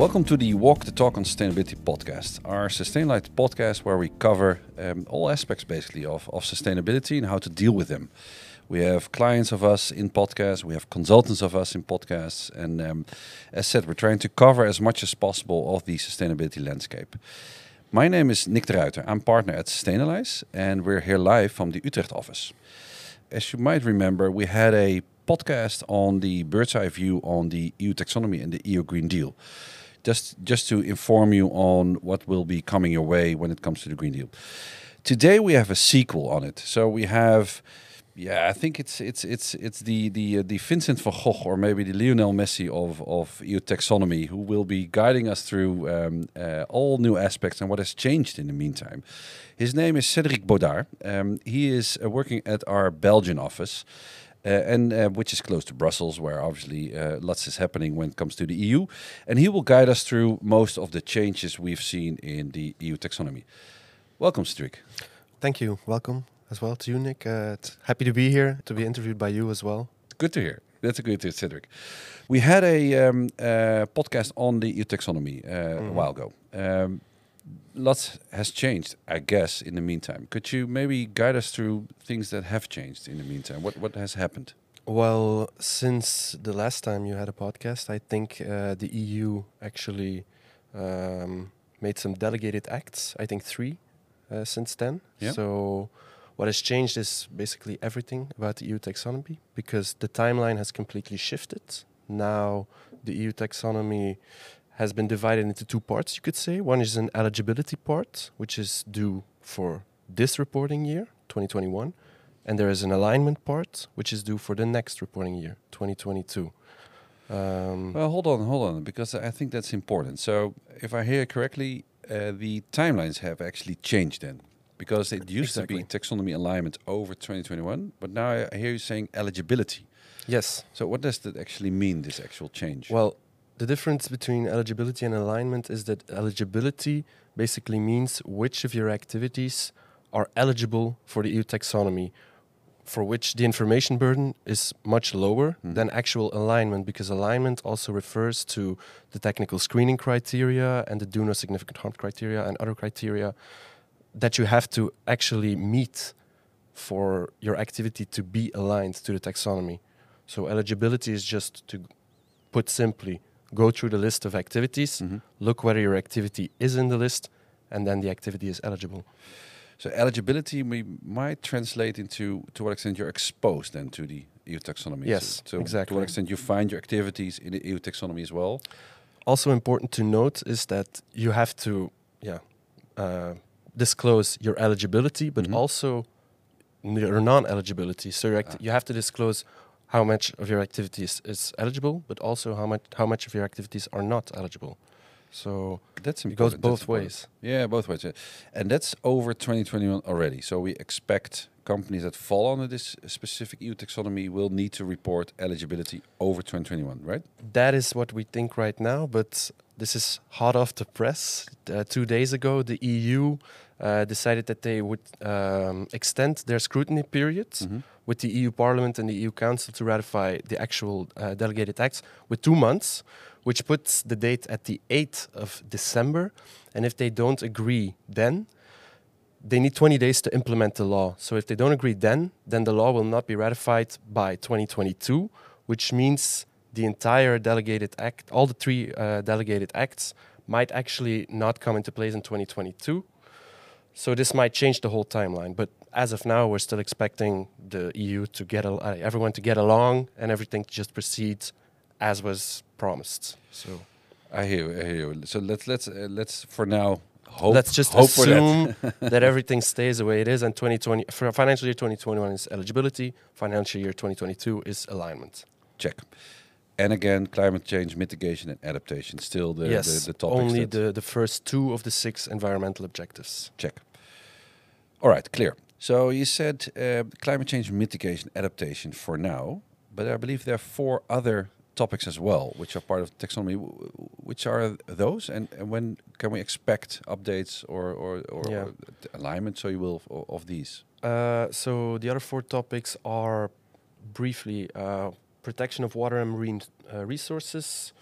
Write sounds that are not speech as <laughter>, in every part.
Welcome to the Walk the Talk on Sustainability podcast, our Sustainability podcast where we cover um, all aspects basically of, of sustainability and how to deal with them. We have clients of us in podcasts, we have consultants of us in podcasts, and um, as said, we're trying to cover as much as possible of the sustainability landscape. My name is Nick de Ruiter. I'm partner at Sustainalize, and we're here live from the Utrecht office. As you might remember, we had a podcast on the bird's eye view on the EU taxonomy and the EU Green Deal just just to inform you on what will be coming your way when it comes to the Green Deal. Today we have a sequel on it. So we have, yeah, I think it's it's it's it's the the uh, the Vincent van Gogh or maybe the Lionel Messi of of EU taxonomy who will be guiding us through um, uh, all new aspects and what has changed in the meantime. His name is Cedric Baudard. Um, he is uh, working at our Belgian office. Uh, and uh, which is close to Brussels, where obviously uh, lots is happening when it comes to the EU. And he will guide us through most of the changes we've seen in the EU taxonomy. Welcome, Cedric. Thank you. Welcome as well to you, Nick. Uh, happy to be here, to be interviewed by you as well. Good to hear. That's a good to Cedric. We had a um, uh, podcast on the EU taxonomy uh, mm. a mm-hmm. while ago. Um, lots has changed, I guess, in the meantime. Could you maybe guide us through things that have changed in the meantime? What what has happened? Well, since the last time you had a podcast, I think uh, the EU actually um, made some delegated acts. I think three uh, since then. Yeah. So what has changed is basically everything about the EU taxonomy because the timeline has completely shifted. Now the EU taxonomy has been divided into two parts, you could say. One is an eligibility part, which is due for this reporting year, 2021. And there is an alignment part, which is due for the next reporting year, 2022. Um, well, hold on, hold on, because I think that's important. So, if I hear correctly, uh, the timelines have actually changed then, because it used exactly. to be taxonomy alignment over 2021, but now I hear you saying eligibility. Yes. So, what does that actually mean? This actual change? Well, the difference between eligibility and alignment is that eligibility basically means which of your activities are eligible for the EU taxonomy, for which the information burden is much lower mm. than actual alignment, because alignment also refers to the technical screening criteria and the do no significant harm criteria and other criteria that you have to actually meet for your activity to be aligned to the taxonomy. So eligibility is just to put simply go through the list of activities, mm-hmm. look whether your activity is in the list, and then the activity is eligible. So eligibility we might translate into to what extent you're exposed then to the EU taxonomy. Yes, so, exactly. To what extent you find your activities in the EU taxonomy as well. Also important to note is that you have to, yeah, uh, disclose your eligibility, but mm-hmm. also your non-eligibility. So ah. you have to disclose how much of your activities is eligible, but also how much how much of your activities are not eligible. So that's it goes both ways. Yeah, both ways. And that's over 2021 already. So we expect companies that fall under this specific EU taxonomy will need to report eligibility over 2021, right? That is what we think right now, but this is hot off the press. Uh, two days ago, the EU uh, decided that they would um, extend their scrutiny periods mm -hmm. with the EU Parliament and the EU Council to ratify the actual uh, delegated acts with two months, which puts the date at the 8th of December. And if they don't agree then, they need 20 days to implement the law. So if they don't agree then, then the law will not be ratified by 2022, which means the entire delegated act, all the three uh, delegated acts, might actually not come into place in 2022. So this might change the whole timeline. But as of now, we're still expecting the EU to get uh, everyone to get along and everything to just proceed as was promised. So I hear, you, I hear you. So let's let's uh, let's for now hope. Let's just hope assume that. <laughs> that everything stays the way it is, and 2020 for financial year 2021 is eligibility. Financial year 2022 is alignment. Check. And again, climate change mitigation and adaptation still the yes, the, the topics. Only the, the first two of the six environmental objectives. Check. All right, clear. So you said uh, climate change mitigation adaptation for now, but I believe there are four other topics as well, which are part of taxonomy. Which are those, and, and when can we expect updates or or, or, yeah. or alignment, so you will, of, of these? Uh, so the other four topics are briefly uh, protection of water and marine uh, resources,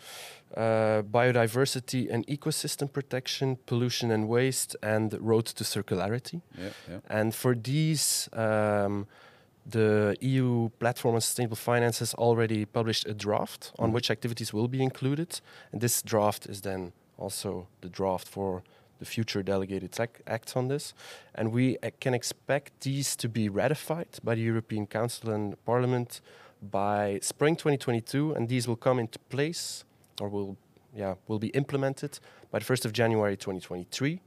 uh, biodiversity and ecosystem protection, pollution and waste, and road to circularity. Yeah, yeah. And for these, um, the EU Platform on Sustainable Finance has already published a draft on Mhm. which activities will be included. And this draft is then also the draft for the future delegated ac- acts on this. And we uh, can expect these to be ratified by the European Council and Parliament by spring 2022. And these will come into place or will, yeah, will be implemented by the 1st of January 2023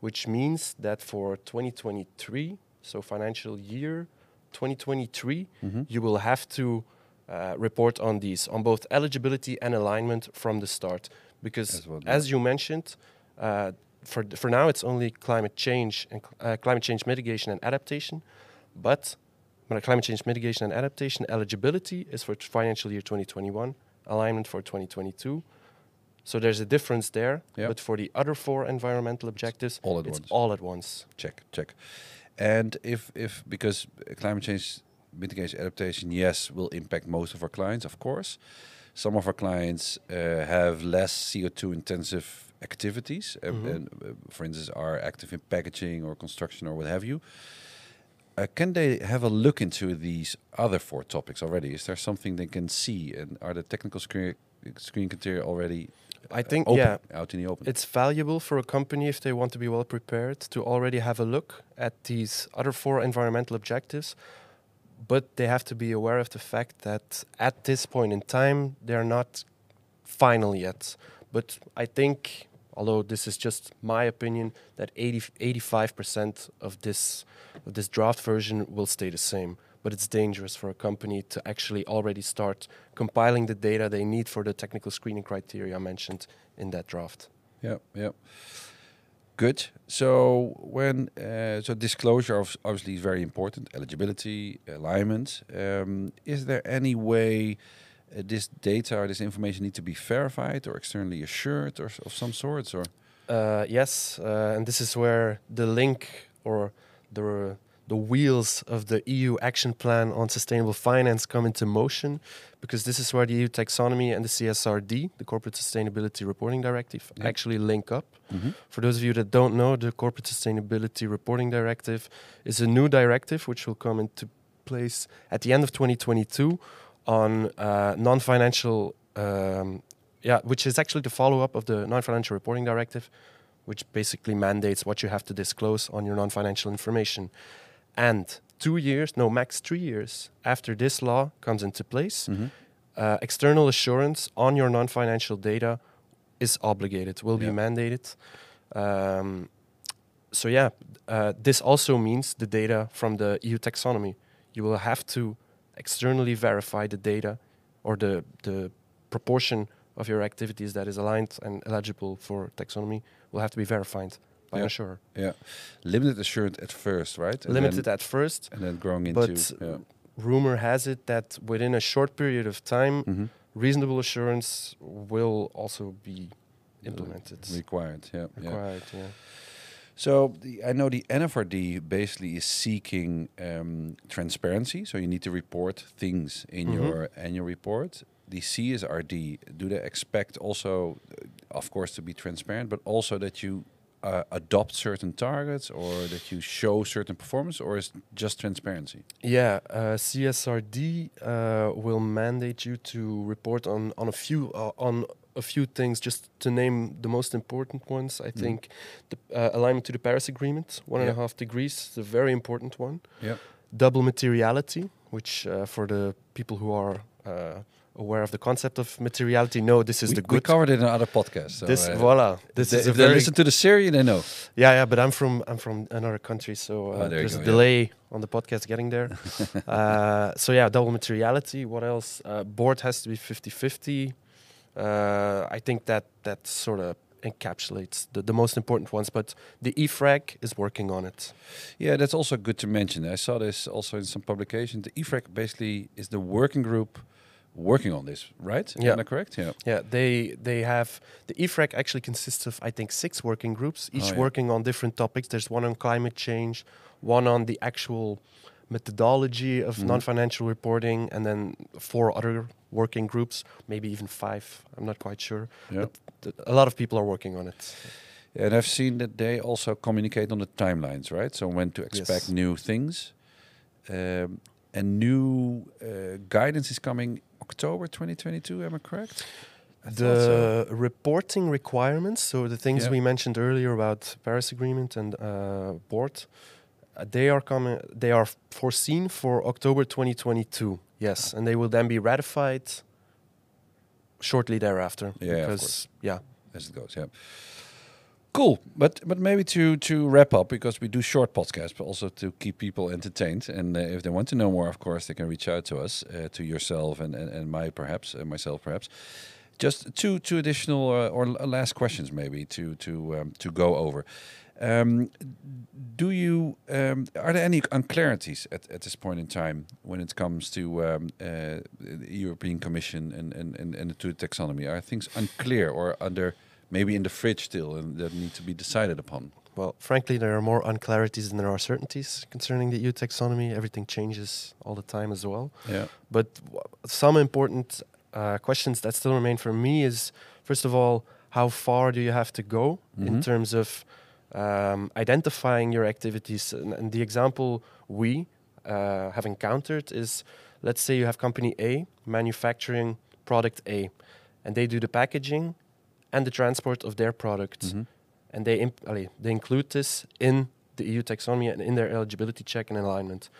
which means that for 2023, so financial year 2023, Mhm. you will have to uh, report on these, on both eligibility and alignment from the start. Because, As well, as you mentioned, uh, for, for now it's only climate change and cl- uh, climate change mitigation and adaptation, but climate change mitigation and adaptation eligibility is for financial year 2021, alignment for 2022. So there's a difference there, Yeah. but for the other four environmental objectives, all at it's once. all at once. check check and if if because climate change mitigation adaptation yes will impact most of our clients of course some of our clients uh, have less co2 intensive activities uh, Mhm. and uh, for instance are active in packaging or construction or what have you uh, can they have a look into these other four topics already is there something they can see and are the technical screen screen criteria already I think, open, yeah, out in the open it's valuable for a company if they want to be well prepared to already have a look at these other four environmental objectives. But they have to be aware of the fact that at this point in time, they're not final yet. But I think, although this is just my opinion, that 80, 85% of this, of this draft version will stay the same. But it's dangerous for a company to actually already start compiling the data they need for the technical screening criteria mentioned in that draft. Yeah, yeah. Good. So when uh, so disclosure of obviously is very important. Eligibility, alignment. Um, is there any way uh, this data or this information need to be verified or externally assured or of some sorts? Or Uh, yes, uh, and this is where the link or the the wheels of the EU action plan on sustainable finance come into motion, because this is where the EU taxonomy and the CSRD, the Corporate Sustainability Reporting Directive, Yeah. actually link up. For those of you that don't know, the Corporate Sustainability Reporting Directive is a new directive which will come into place at the end of 2022 on uh, non-financial, um, yeah, which is actually the follow-up of the non-financial reporting directive, which basically mandates what you have to disclose on your non-financial information. And two years, no, max three years after this law comes into place, Mm-hmm. uh, external assurance on your non-financial data is obligated, will Yeah. be mandated. Um, so yeah, uh, this also means the data from the EU taxonomy. You will have to externally verify the data or the the proportion of your activities that is aligned and eligible for taxonomy will have to be verified by Yeah. an assurer. Yeah, limited assurance at first, right? And Limited at first, and then growing into. but yeah. rumor has it that within a short period of time, Mhm. reasonable assurance will also be implemented. required. Yeah, yeah. Required, yeah. So the, I know the NFRD basically is seeking um, transparency. So you need to report things in Mhm. your annual report. The CSRD, do they expect also, uh, of course, to be transparent, but also that you uh, adopt certain targets or that you show certain performance, or is it just transparency? Yeah, uh, CSRD uh, will mandate you to report on on a few uh, on a few things. Just to name the most important ones, I Mm. think the uh, alignment to the Paris Agreement, one and a half degrees, is a very important one. Yeah. Double materiality, which uh, for the people who are uh, aware of the concept of materiality, know this is we, the good. we covered it in another podcast. So this uh, voila, this they- is if they listen to the series, they know. yeah, yeah, but I'm from I'm from another country, so uh, Oh, there there's go, a yeah. delay on the podcast getting there. <laughs> uh, so yeah, double materiality. What else? Uh, board has to be 50-50. Uh, I think that that sort of encapsulates the, the most important ones. But the EFRAG is working on it. Yeah, that's also good to mention. I saw this also in some publications. The EFRAG basically is the working group working on this, right? Yeah. Am I correct? Yeah. Yeah, they they have the EFRAG actually consists of I think six working groups, each Oh, yeah. working on different topics. There's one on climate change, one on the actual methodology of Mhm. non-financial reporting, and then four other working groups, maybe even five. I'm not quite sure. Yeah. But a lot of people are working on it. And I've seen that they also communicate on the timelines, right? So when to expect Yes. new things. Um, and new uh, guidance is coming October 2022, am I correct? I thought so. the reporting requirements, so the things Yeah. we mentioned earlier about Paris Agreement and uh, board, uh, they are coming. They are foreseen for October 2022. Yes, and they will then be ratified shortly thereafter. Yeah, because yeah, as it goes. Yeah. Cool, but but maybe to to wrap up because we do short podcasts, but also to keep people entertained. And uh, if they want to know more, of course, they can reach out to us, uh, to yourself and and, and my perhaps uh, myself perhaps. Just two two additional uh, or last questions maybe to to um, to go over. Um, do you um, are there any unclarities at, at this point in time when it comes to um, uh, the European Commission and and, and, and to the taxonomy? Are things unclear or under maybe in the fridge still and that need to be decided upon? Well, frankly, there are more unclarities than there are certainties concerning the EU taxonomy. Everything changes all the time as well. Yeah. But w- some important uh, questions that still remain for me is first of all, how far do you have to go in Mhm. terms of um, identifying your activities? And, and the example we uh, have encountered is let's say you have company A manufacturing product A, and they do the packaging and the transport of their product Mhm. and they imp- they include this in the EU taxonomy and in their eligibility check and alignment.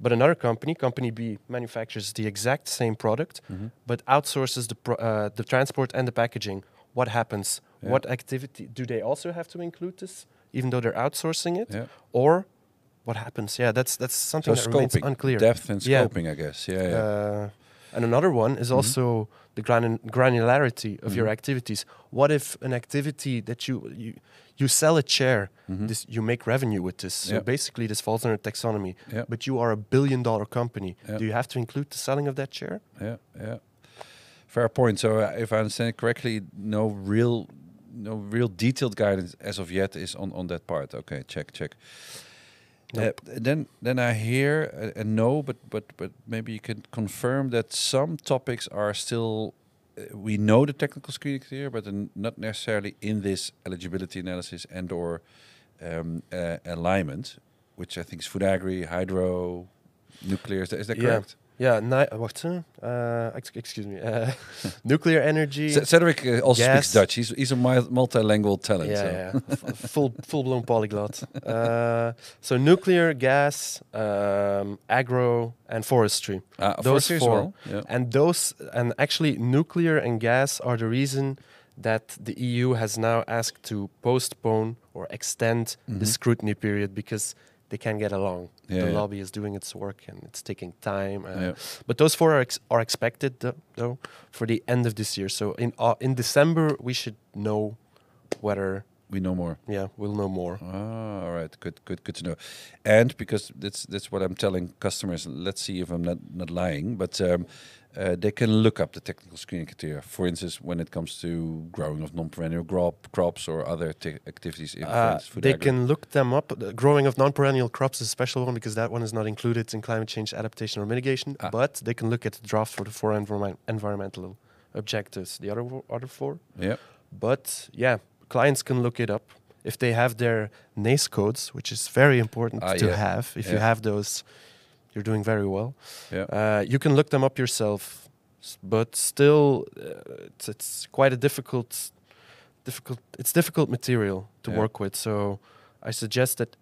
But another company, company B, manufactures the exact same product, Mhm. but outsources the pro- uh, the transport and the packaging. What happens? Yeah. What activity do they also have to include this, even though they're outsourcing it? Yeah. Or what happens? Yeah, that's that's So something that remains unclear. depth and scoping, I guess. Yeah, yeah. Uh, and another one is Mhm. also the gran- granularity of your Mhm. activities. What if an activity that you you, you sell a chair, Mhm. this you make revenue with this. So basically, this falls under taxonomy. Yeah. But you are a billion dollar company. Do you have to include the selling of that chair? yeah, yeah. Fair point. So, uh, if I understand it correctly, no real, no real detailed guidance as of yet is on on that part. Okay, check, check. Nope. Uh, then, then I hear uh, and know, but but but maybe you can confirm that some topics are still. Uh, we know the technical screening criteria, but not necessarily in this eligibility analysis and or um, uh, alignment, which I think is food agri, hydro, nuclear. Is that, is that Yeah. correct? Yeah, ni- wacht, uh, excuse me. Uh, <laughs> nuclear energy. Cedric uh, also Gas. speaks Dutch. He's he's a multilingual talent. yeah, so. yeah, full full blown polyglot. Uh, so nuclear, gas, um, agro, and forestry. Ah, Those forestry four. well. Yeah. And those, and actually, nuclear and gas are the reason that the EU has now asked to postpone or extend Mhm. the scrutiny period because they can't get along. Yeah, the yeah. lobby is doing its work and it's taking time. Uh, Yeah. But those four are, ex- are expected tho- though for the end of this year. So in uh, in December we should know whether We know more. yeah we'll know more. Ah, all right. Good, good, good to know. And because that's that's what I'm telling customers. Let's see if I'm not not lying, but um, uh, they can look up the technical screening criteria. For instance, when it comes to growing of non-perennial crop, crops or other activities in Uh, food they agri. can look them up. The growing of non-perennial crops is a special one because that one is not included in climate change adaptation or mitigation. Ah. But they can look at the draft for the four environment environmental objectives. The other other four. Yeah. But yeah, clients can look it up if they have their NACE codes, which is very important Ah, to yeah. have. If you have those, you're doing very well. Yeah. Uh, you can look them up yourself, but still, uh, it's, it's quite a difficult, difficult. It's difficult material to Yeah. work with. So I suggest that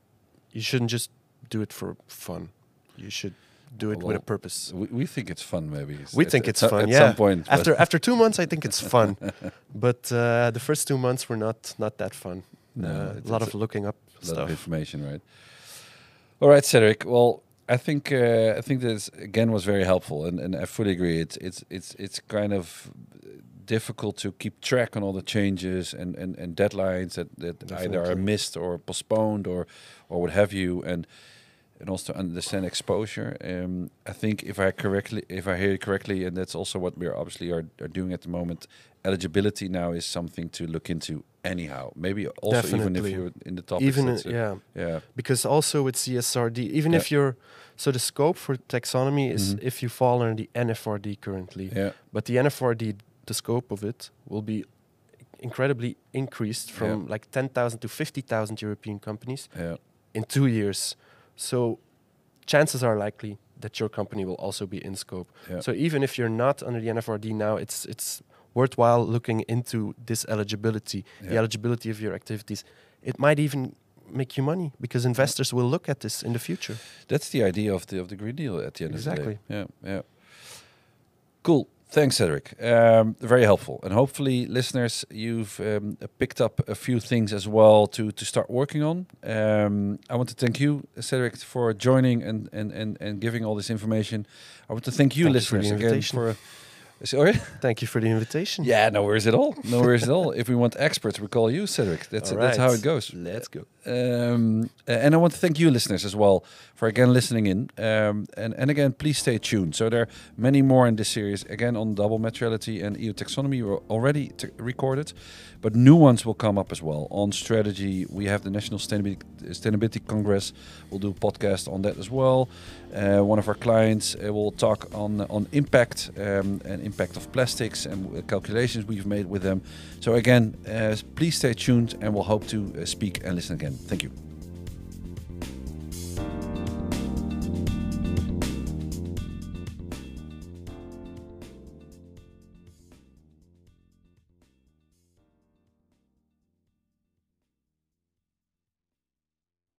you shouldn't just do it for fun. You should do it with a purpose. we, we think it's fun. Maybe We think it's fun, At yeah. some point. After after two months, I think it's fun, <laughs> but uh, the first two months were not not that fun. No, uh, a lot of looking up a lot of stuff. information, right? All right, Cedric. Well, I think uh, I think this again was very helpful, and, and I fully agree. It's it's it's it's kind of difficult to keep track on all the changes and, and, and deadlines that, that either are missed or postponed or or what have you. And and also understand exposure. Um, I think if I correctly, if I hear it correctly, and that's also what we're obviously are, are doing at the moment. Eligibility now is something to look into anyhow. Maybe also even if you're in the top. even uh, yeah, yeah, because also with CSRD, even if you're so the scope for taxonomy is Mhm. if you fall under the NFRD currently, yeah, but the NFRD, the scope of it will be incredibly increased from like 10,000 to 50,000 European companies yeah. in two years. So chances are likely that your company will also be in scope. Yeah. So even if you're not under the NFRD now, it's it's worthwhile looking into this eligibility, the eligibility of your activities. It might even make you money because investors will look at this in the future. That's the idea of the of the Green Deal at the end of the day. Yeah, yeah. Cool. Thanks, Cedric. Um, very helpful, and hopefully, listeners, you've um, picked up a few things as well to to start working on. Um, I want to thank you, Cedric, for joining and and and, and giving all this information. I want to thank you, Thank you for listeners, again for. Sorry. Thank you for the invitation. Yeah, no worries at all. No worries at all. If we want experts, we call you, Cedric. That's All that's how it goes. Let's go. Um, and I want to thank you, listeners, as well, for again listening in. Um, and, and again, please stay tuned. So there are many more in this series, again, on double materiality and EU taxonomy were already t- recorded, but new ones will come up as well. On strategy, we have the National Sustainability, Sustainability Congress. We'll do a podcast on that as well. Uh, one of our clients uh, will talk on on impact um, and impact of plastics and uh, calculations we've made with them. So again, uh, please stay tuned, and we'll hope to uh, speak and listen again. Thank you.